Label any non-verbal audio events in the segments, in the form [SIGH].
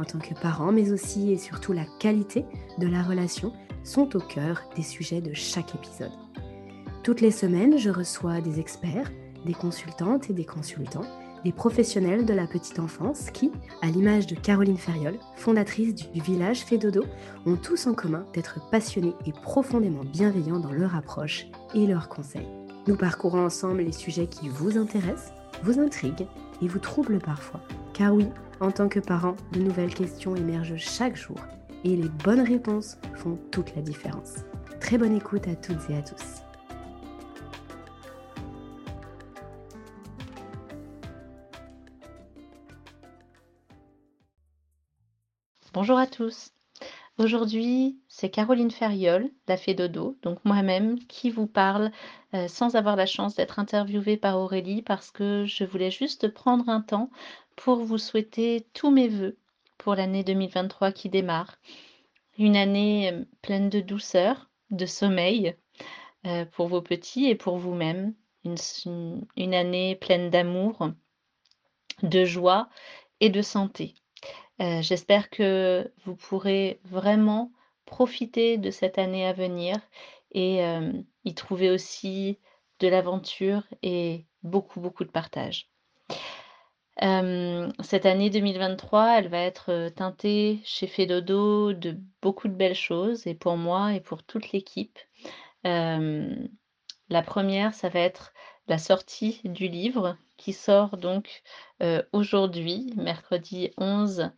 en tant que parents, mais aussi et surtout la qualité de la relation sont au cœur des sujets de chaque épisode. Toutes les semaines, je reçois des experts, des consultantes et des consultants, des professionnels de la petite enfance qui, à l'image de Caroline Ferriol, fondatrice du village Fédodo, ont tous en commun d'être passionnés et profondément bienveillants dans leur approche et leurs conseils. Nous parcourons ensemble les sujets qui vous intéressent, vous intriguent et vous troublent parfois. Car oui, en tant que parent, de nouvelles questions émergent chaque jour et les bonnes réponses font toute la différence. Très bonne écoute à toutes et à tous. Bonjour à tous. Aujourd'hui, c'est Caroline Ferriol, la Fée Dodo, donc moi-même, qui vous parle euh, sans avoir la chance d'être interviewée par Aurélie parce que je voulais juste prendre un temps pour vous souhaiter tous mes voeux pour l'année 2023 qui démarre. Une année euh, pleine de douceur, de sommeil euh, pour vos petits et pour vous-même. Une, une année pleine d'amour, de joie et de santé. Euh, j'espère que vous pourrez vraiment profiter de cette année à venir et euh, y trouver aussi de l'aventure et beaucoup, beaucoup de partage. Euh, cette année 2023, elle va être teintée chez Fedodo de beaucoup de belles choses et pour moi et pour toute l'équipe. la première, ça va être la sortie du livre qui sort donc aujourd'hui, mercredi 11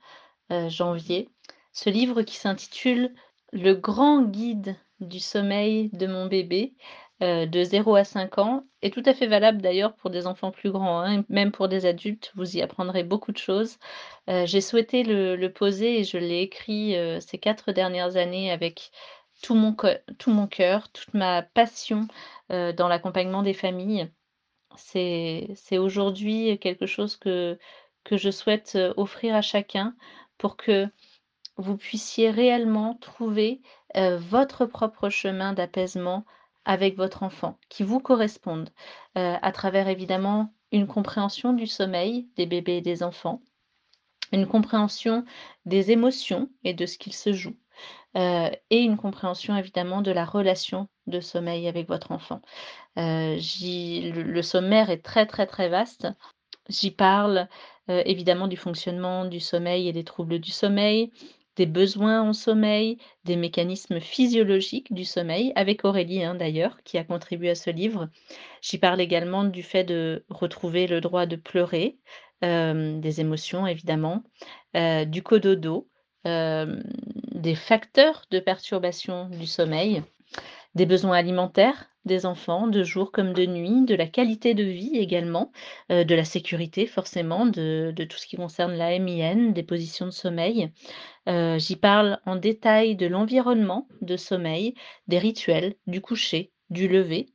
janvier. Ce livre qui s'intitule Le grand guide du sommeil de mon bébé de 0 à 5 ans est tout à fait valable d'ailleurs pour des enfants plus grands, hein, même pour des adultes, vous y apprendrez beaucoup de choses. J'ai souhaité le, poser et je l'ai écrit ces quatre dernières années avec tout mon, tout mon cœur, toute ma passion dans l'accompagnement des familles c'est aujourd'hui quelque chose que, je souhaite offrir à chacun pour que vous puissiez réellement trouver votre propre chemin d'apaisement avec votre enfant, qui vous corresponde, à travers évidemment une compréhension du sommeil des bébés et des enfants, une compréhension des émotions et de ce qu'il se joue, et une compréhension évidemment de la relation de sommeil avec votre enfant. Euh, le, sommaire est très très très vaste. J'y parle euh, évidemment du fonctionnement du sommeil et des troubles du sommeil, des besoins en sommeil, des mécanismes physiologiques du sommeil, avec Aurélie hein, d'ailleurs, qui a contribué à ce livre. J'y parle également du fait de retrouver le droit de pleurer, euh, des émotions évidemment, du cododo, des facteurs de perturbation du sommeil, des besoins alimentaires des enfants, de jour comme de nuit, de la qualité de vie également, euh, de la sécurité forcément, de, tout ce qui concerne la MIN, des positions de sommeil. Euh, j'y parle en détail de l'environnement de sommeil, des rituels, du coucher, du lever.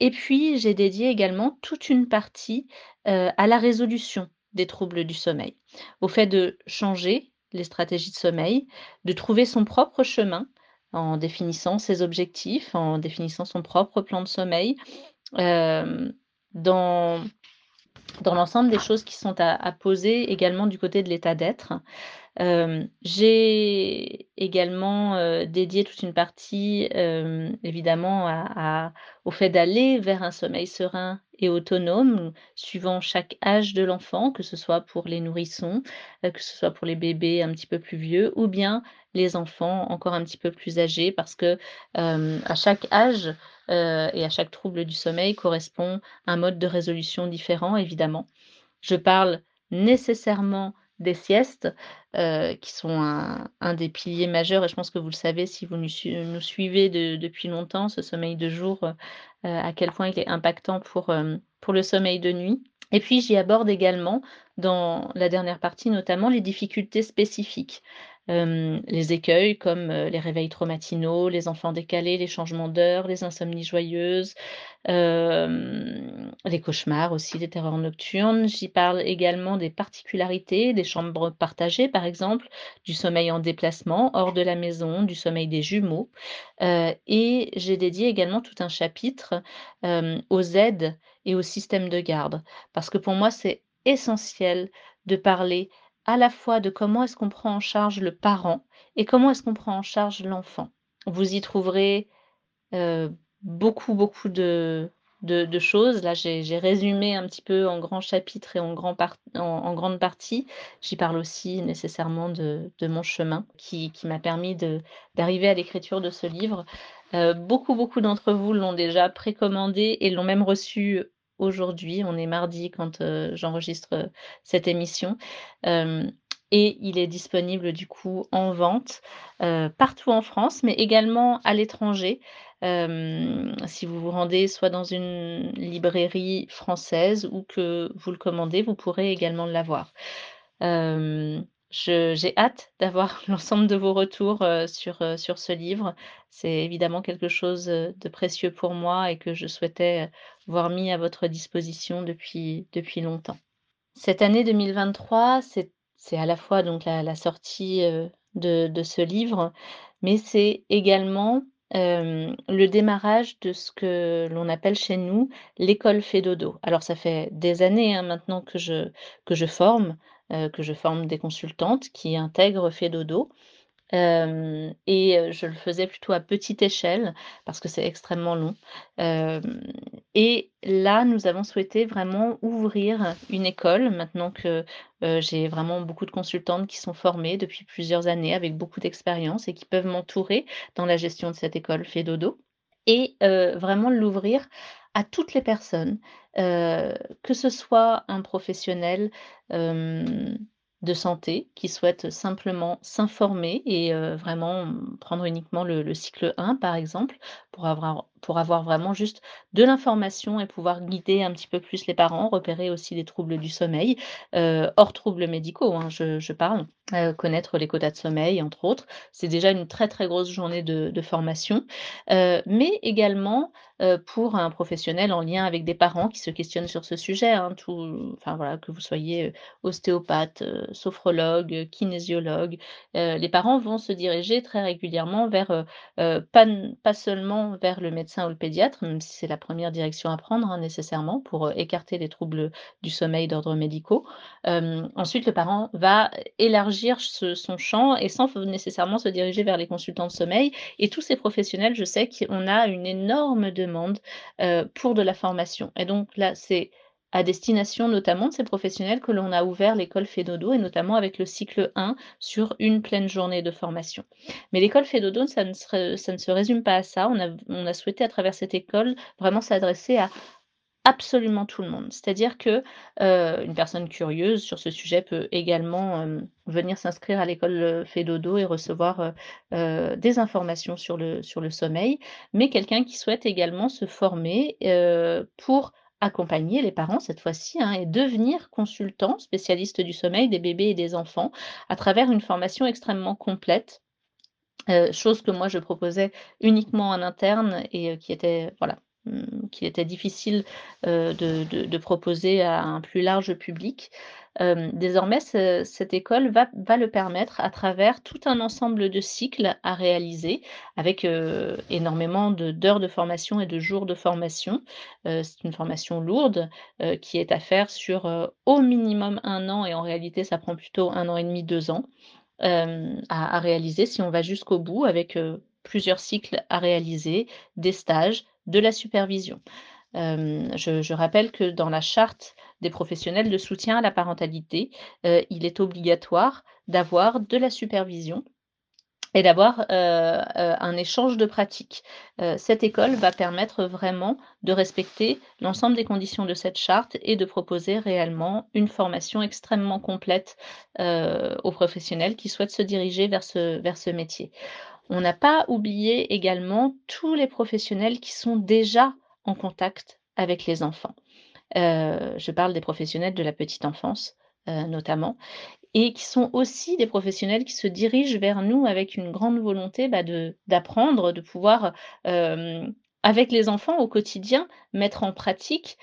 Et puis, j'ai dédié également toute une partie euh, à la résolution des troubles du sommeil, au fait de changer les stratégies de sommeil, de trouver son propre chemin en définissant ses objectifs, en définissant son propre plan de sommeil, dans l'ensemble des choses qui sont à, poser également du côté de l'état d'être. J'ai également dédié toute une partie, évidemment, au fait d'aller vers un sommeil serein et autonome, suivant chaque âge de l'enfant, que ce soit pour les nourrissons, que ce soit pour les bébés un petit peu plus vieux, ou bien les enfants encore un petit peu plus âgés parce que à chaque âge et à chaque trouble du sommeil correspond un mode de résolution différent, évidemment. Je parle nécessairement des siestes, qui sont un, des piliers majeurs, et je pense que vous le savez si vous nous, suivez depuis longtemps, ce sommeil de jour, à quel point il est impactant pour, pour le sommeil de nuit. Et puis j'y aborde également, dans la dernière partie notamment, les difficultés spécifiques les écueils comme, les réveils trop matinaux, les enfants décalés, les changements d'heure, les insomnies joyeuses, les cauchemars aussi, les terreurs nocturnes. J'y parle également des particularités des chambres partagées, par exemple, du sommeil en déplacement, hors de la maison, du sommeil des jumeaux. et j'ai dédié également tout un chapitre, aux aides et au système de garde. Parce que pour moi, c'est essentiel de parler à la fois de comment est-ce qu'on prend en charge le parent et comment est-ce qu'on prend en charge l'enfant. Vous y trouverez beaucoup, beaucoup de, de, choses. Là, j'ai résumé un petit peu en grands chapitres et en, grand grande partie. J'y parle aussi nécessairement de, mon chemin qui m'a permis d'arriver à l'écriture de ce livre. beaucoup, beaucoup d'entre vous l'ont déjà précommandé et l'ont même reçu aujourd'hui. On est mardi quand j'enregistre cette émission. Et il est disponible du coup en vente partout en France, mais également à l'étranger. si vous vous rendez soit dans une librairie française ou que vous le commandez, vous pourrez également l'avoir. J'ai hâte d'avoir [LAUGHS] l'ensemble de vos retours sur, sur ce livre. C'est évidemment quelque chose de précieux pour moi et que je souhaitais voir mis à votre disposition depuis, depuis longtemps. Cette année 2023, c'est à la fois donc la, sortie de, de, ce livre, mais c'est également le démarrage de ce que l'on appelle chez nous l'école Fédodo. Alors ça fait des années hein, maintenant que je, que je forme, que je forme des consultantes qui intègrent Fedodo. Et je le faisais plutôt à petite échelle parce que c'est extrêmement long. et là, nous avons souhaité vraiment ouvrir une école maintenant que j'ai vraiment beaucoup de consultantes qui sont formées depuis plusieurs années avec beaucoup d'expérience et qui peuvent m'entourer dans la gestion de cette école Fedodo et vraiment l'ouvrir à toutes les personnes, que ce soit un professionnel, de santé qui souhaitent simplement s'informer et vraiment prendre uniquement le cycle 1 par exemple, pour avoir pour avoir vraiment juste de l'information et pouvoir guider un petit peu plus les parents, repérer aussi les troubles du sommeil, hors troubles médicaux, hein, je parle. connaître les quotas de sommeil entre autres. C'est déjà une très, très grosse journée de formation, mais également, pour un professionnel en lien avec des parents qui se questionnent sur ce sujet, hein, tout enfin voilà, que vous soyez, ostéopathe, sophrologue, kinésiologue, les parents vont se diriger très régulièrement vers, pas pas seulement vers le médecin ou le pédiatre, même si c'est la première direction à prendre, hein, nécessairement pour, écarter les troubles du sommeil d'ordre médicaux. ensuite, le parent va élargir son champ et sans nécessairement se diriger vers les consultants de sommeil et tous ces professionnels, je sais qu'on a une énorme demande, pour de la formation et donc là, c'est à destination notamment de ces professionnels que l'on a ouvert l'école Fédodo et notamment avec le cycle 1 sur une pleine journée de formation. Mais l'école Fédodo, ça ne, ça ne se résume pas à ça. On a, on a souhaité à travers cette école vraiment s'adresser à absolument tout le monde. C'est-à-dire que euh, une personne curieuse sur ce sujet peut également euh, venir s'inscrire à l'école Fédodo et recevoir euh, des informations sur le, sur le sommeil, mais quelqu'un qui souhaite également se former pour accompagner les parents cette fois-ci hein, et devenir consultant spécialiste du sommeil des bébés et des enfants à travers une formation extrêmement complète. Euh, chose que moi je proposais uniquement en interne et euh, qui était voilà qu'il était difficile de, proposer à un plus large public. désormais, cette école va, le permettre à travers tout un ensemble de cycles à réaliser avec énormément d'heures de, formation et de jours de formation. C'est une formation lourde qui est à faire sur au minimum un an et en réalité, ça prend plutôt un an et demi, deux ans. à, réaliser si on va jusqu'au bout avec plusieurs cycles à réaliser, des stages, de la supervision. je, rappelle que dans la charte des professionnels de soutien à la parentalité, il est obligatoire d'avoir de la supervision et d'avoir un échange de pratiques. cette école va permettre vraiment de respecter l'ensemble des conditions de cette charte et de proposer réellement une formation extrêmement complète aux professionnels qui souhaitent se diriger vers ce, vers ce métier. On n'a pas oublié également tous les professionnels qui sont déjà en contact avec les enfants. Euh, je parle des professionnels de la petite enfance euh, notamment. et qui sont aussi des professionnels qui se dirigent vers nous avec une grande volonté, bah, d'apprendre, de pouvoir, hem, avec les enfants au quotidien, mettre en pratique,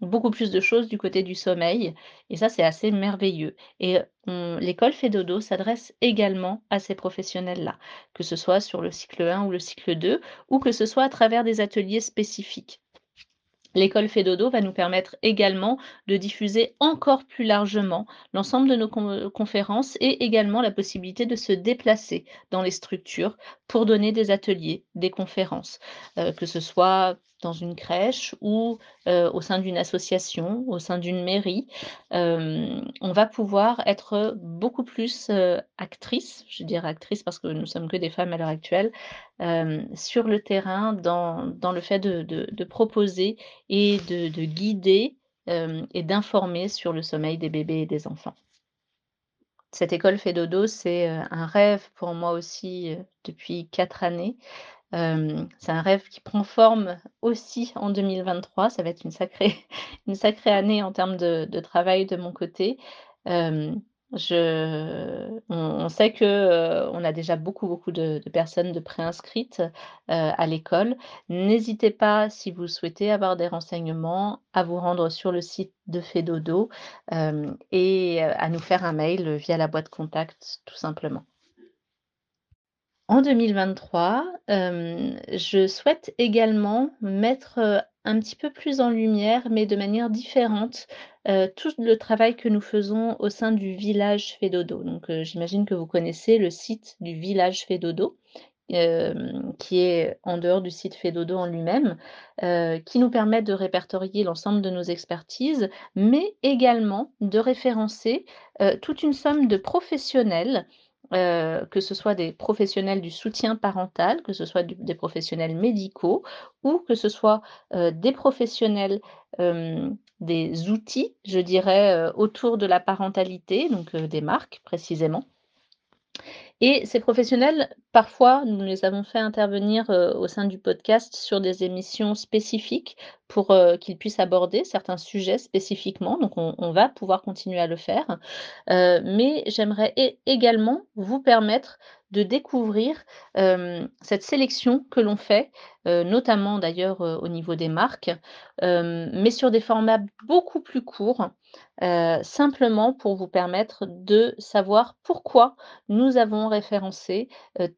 beaucoup plus de choses du côté du sommeil et ça, c'est assez merveilleux et on l'école Fedodo s'adresse également à ces professionnels-là, que ce soit sur le cycle 1 ou le cycle 2 ou que ce soit à travers des ateliers spécifiques. L'école Fedodo va nous permettre également de diffuser encore plus largement l'ensemble de nos conférences et également la possibilité de se déplacer dans les structures pour donner des ateliers, des conférences, euh, que ce soit dans une crèche ou euh, au sein d'une association, au sein d'une mairie, euh, on va pouvoir être beaucoup plus euh, actrice, je dirais actrice parce que nous sommes que des femmes à l'heure actuelle, sur le terrain dans, dans le fait de, de, proposer et de, de guider et d'informer sur le sommeil des bébés et des enfants. Cette école fait dodo, c'est un rêve pour moi aussi depuis quatre années c'est un rêve qui prend forme aussi en 2023. Ça va être une sacrée [LAUGHS] une sacrée année en termes de travail de mon côté. On sait que, on a déjà beaucoup, beaucoup de personnes de préinscrites, heu, à l'école. N'hésitez pas, si vous souhaitez avoir des renseignements, à vous rendre sur le site de Fedodo, hem et à nous faire un mail, via la boîte contact, tout simplement. En 2023, hem, je souhaite également mettre, un petit peu plus en lumière, mais de manière différente, heu, tout le travail que nous faisons au sein du village Fedodo. Donc, heu, j'imagine que vous connaissez le site du village Fedodo, hem, qui est en dehors du site Fedodo en lui-même, qui nous permet de répertorier l'ensemble de nos expertises, mais également de référencer, toute une somme de professionnels heu, que ce soit des professionnels du soutien parental, que ce soit des professionnels médicaux ou que ce soit, heu, des professionnels, des outils, je dirais, heu, autour de la parentalité, donc des marques précisément. Et ces professionnels, parfois, nous les avons fait intervenir, heu, au sein du podcast sur des émissions spécifiques pour, heu, qu'ils puissent aborder certains sujets spécifiquement. Donc on va pouvoir continuer à le faire. Heu, mais j'aimerais également vous permettre de découvrir, cette sélection que l'on fait, notamment d'ailleurs, au niveau des marques, mais sur des formats beaucoup plus courts, simplement pour vous permettre de savoir pourquoi nous avons référencé,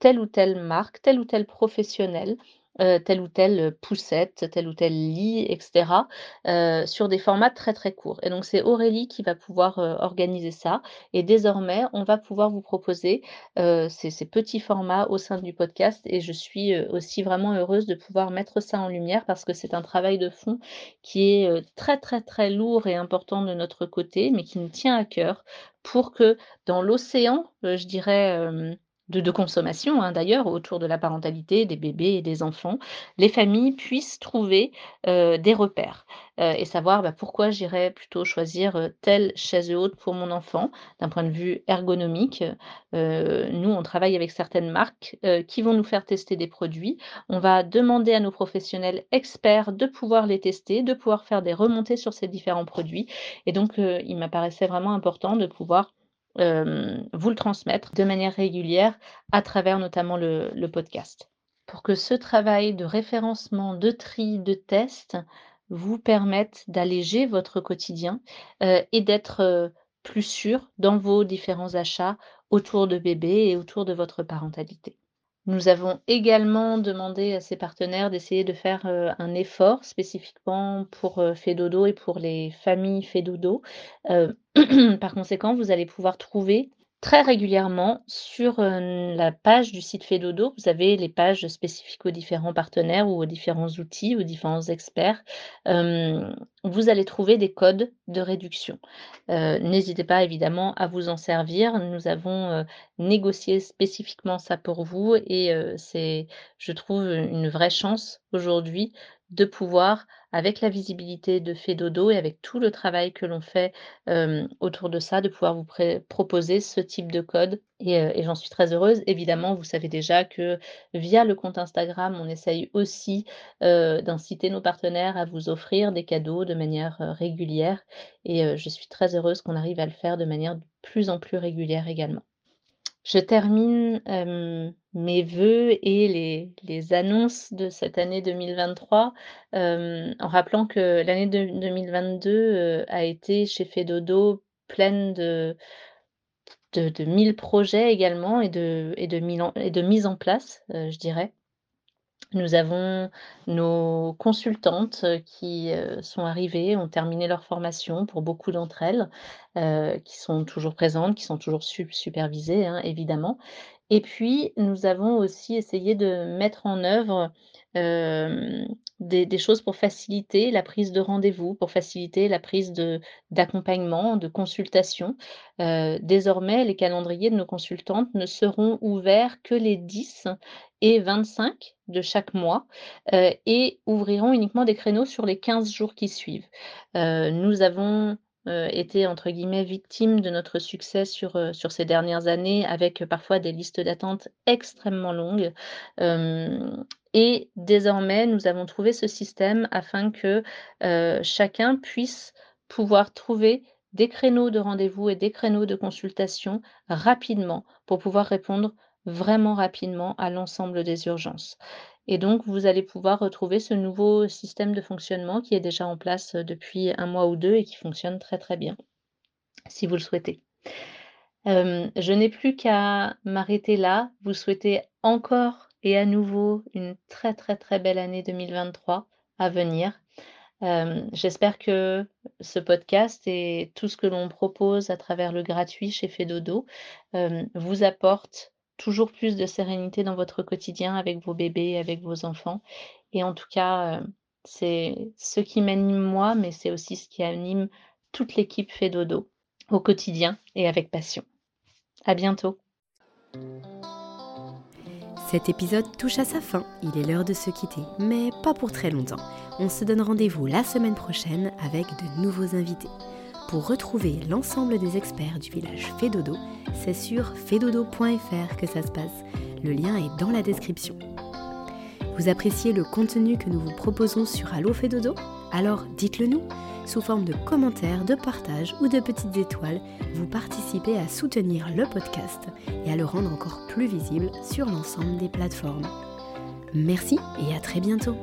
telle ou telle marque, tel ou tel professionnel, heu, telle ou telle, poussette, tel ou tel lit et cetera, heu, sur des formats très, très courts. Et donc c'est Aurélie qui va pouvoir, organiser ça. Et désormais, on va pouvoir vous proposer, ces petits formats au sein du podcast. Et je suis, aussi vraiment heureuse de pouvoir mettre ça en lumière parce que c'est un travail de fond qui est, très, très, très lourd et important de notre côté, mais qui nous tient à cœur pour que dans l'océan, je dirais, de consommation, hein, d'ailleurs, autour de la parentalité, des bébés et des enfants, les familles puissent trouver, des repères, et savoir, bah, pourquoi j'irais plutôt choisir, telle chaise haute pour mon enfant, d'un point de vue ergonomique. Nous, on travaille avec certaines marques, qui vont nous faire tester des produits. On va demander à nos professionnels experts de pouvoir les tester, de pouvoir faire des remontées sur ces différents produits et donc il m'apparaissait vraiment important de pouvoir, vous le transmettre de manière régulière à travers notamment le podcast. Pour que ce travail de référencement, de tri, de test vous permette d'alléger votre quotidien, et d'être, plus sûr dans vos différents achats autour de bébés et autour de votre parentalité. Nous avons également demandé à ces partenaires d'essayer de faire, heu, un effort spécifiquement pour, heu, Fedodo et pour les familles Fedodo. Heu, [CLEARS THROAT] par conséquent, vous allez pouvoir trouver très régulièrement sur, la page du site Fedodo, vous avez les pages spécifiques aux différents partenaires ou aux différents outils, aux différents experts. Vous allez trouver des codes de réduction. N'hésitez pas évidemment à vous en servir. Nous avons, négocié spécifiquement ça pour vous et c'est, je trouve, une vraie chance aujourd'hui de pouvoir, avec la visibilité de Fedodo et avec tout le travail que l'on fait, autour de ça, de pouvoir vous proposer ce type de code et et j'en suis très heureuse. Évidemment, vous savez déjà que via le compte Instagram, on essaye aussi, d'inciter nos partenaires à vous offrir des cadeaux de manière, régulière et je suis très heureuse qu'on arrive à le faire de manière de plus en plus régulière également. Je termine, mes vœux et les annonces de cette année 2023, hem, en rappelant que l'année de 2022, a été chez Fedodo pleine de de projets également et de et de mille et de mise en place, je dirais. Nous avons nos consultantes qui, sont arrivées, ont terminé leur formation pour beaucoup d'entre elles, qui sont toujours présentes, qui sont toujours supervisées, hein, évidemment. Et puis, nous avons aussi essayé de mettre en œuvre, des choses pour faciliter la prise de rendez-vous, pour faciliter la prise d'accompagnement, de consultation. désormais, les calendriers de nos consultantes ne seront ouverts que les 10 et 25 de chaque mois, et ouvriront uniquement des créneaux sur les 15 jours qui suivent. nous avons été entre guillemets «victimes» de notre succès sur, sur ces dernières années avec, parfois des listes d'attente extrêmement longues. et désormais, nous avons trouvé ce système afin que, chacun puisse pouvoir trouver des créneaux de rendez-vous et des créneaux de consultation rapidement pour pouvoir répondre vraiment rapidement à l'ensemble des urgences. Et donc, vous allez pouvoir retrouver ce nouveau système de fonctionnement qui est déjà en place depuis un mois ou deux et qui fonctionne très très bien, si vous le souhaitez. je n'ai plus qu'à m'arrêter là, vous souhaiter encore et à nouveau une très très très belle année 2023 à venir. J'espère que ce podcast et tout ce que l'on propose à travers le gratuit chez Fedodo vous apporte toujours plus de sérénité dans votre quotidien avec vos bébés, avec vos enfants. Et en tout cas, c'est ce qui m'anime moi, mais c'est aussi ce qui anime toute l'équipe Fait Dodo au quotidien et avec passion. À bientôt. Cet épisode touche à sa fin, il est l'heure de se quitter, mais pas pour très longtemps. On se donne rendez-vous la semaine prochaine avec de nouveaux invités. Pour retrouver l'ensemble des experts du village Fedodo, c'est sur fedodo.fr que ça se passe. Le lien est dans la description. Vous appréciez le contenu que nous vous proposons sur Allo Fedodo Alors dites-le nous sous forme de commentaires, de partages ou de petites étoiles. Vous participez à soutenir le podcast et à le rendre encore plus visible sur l'ensemble des plateformes. Merci et à très bientôt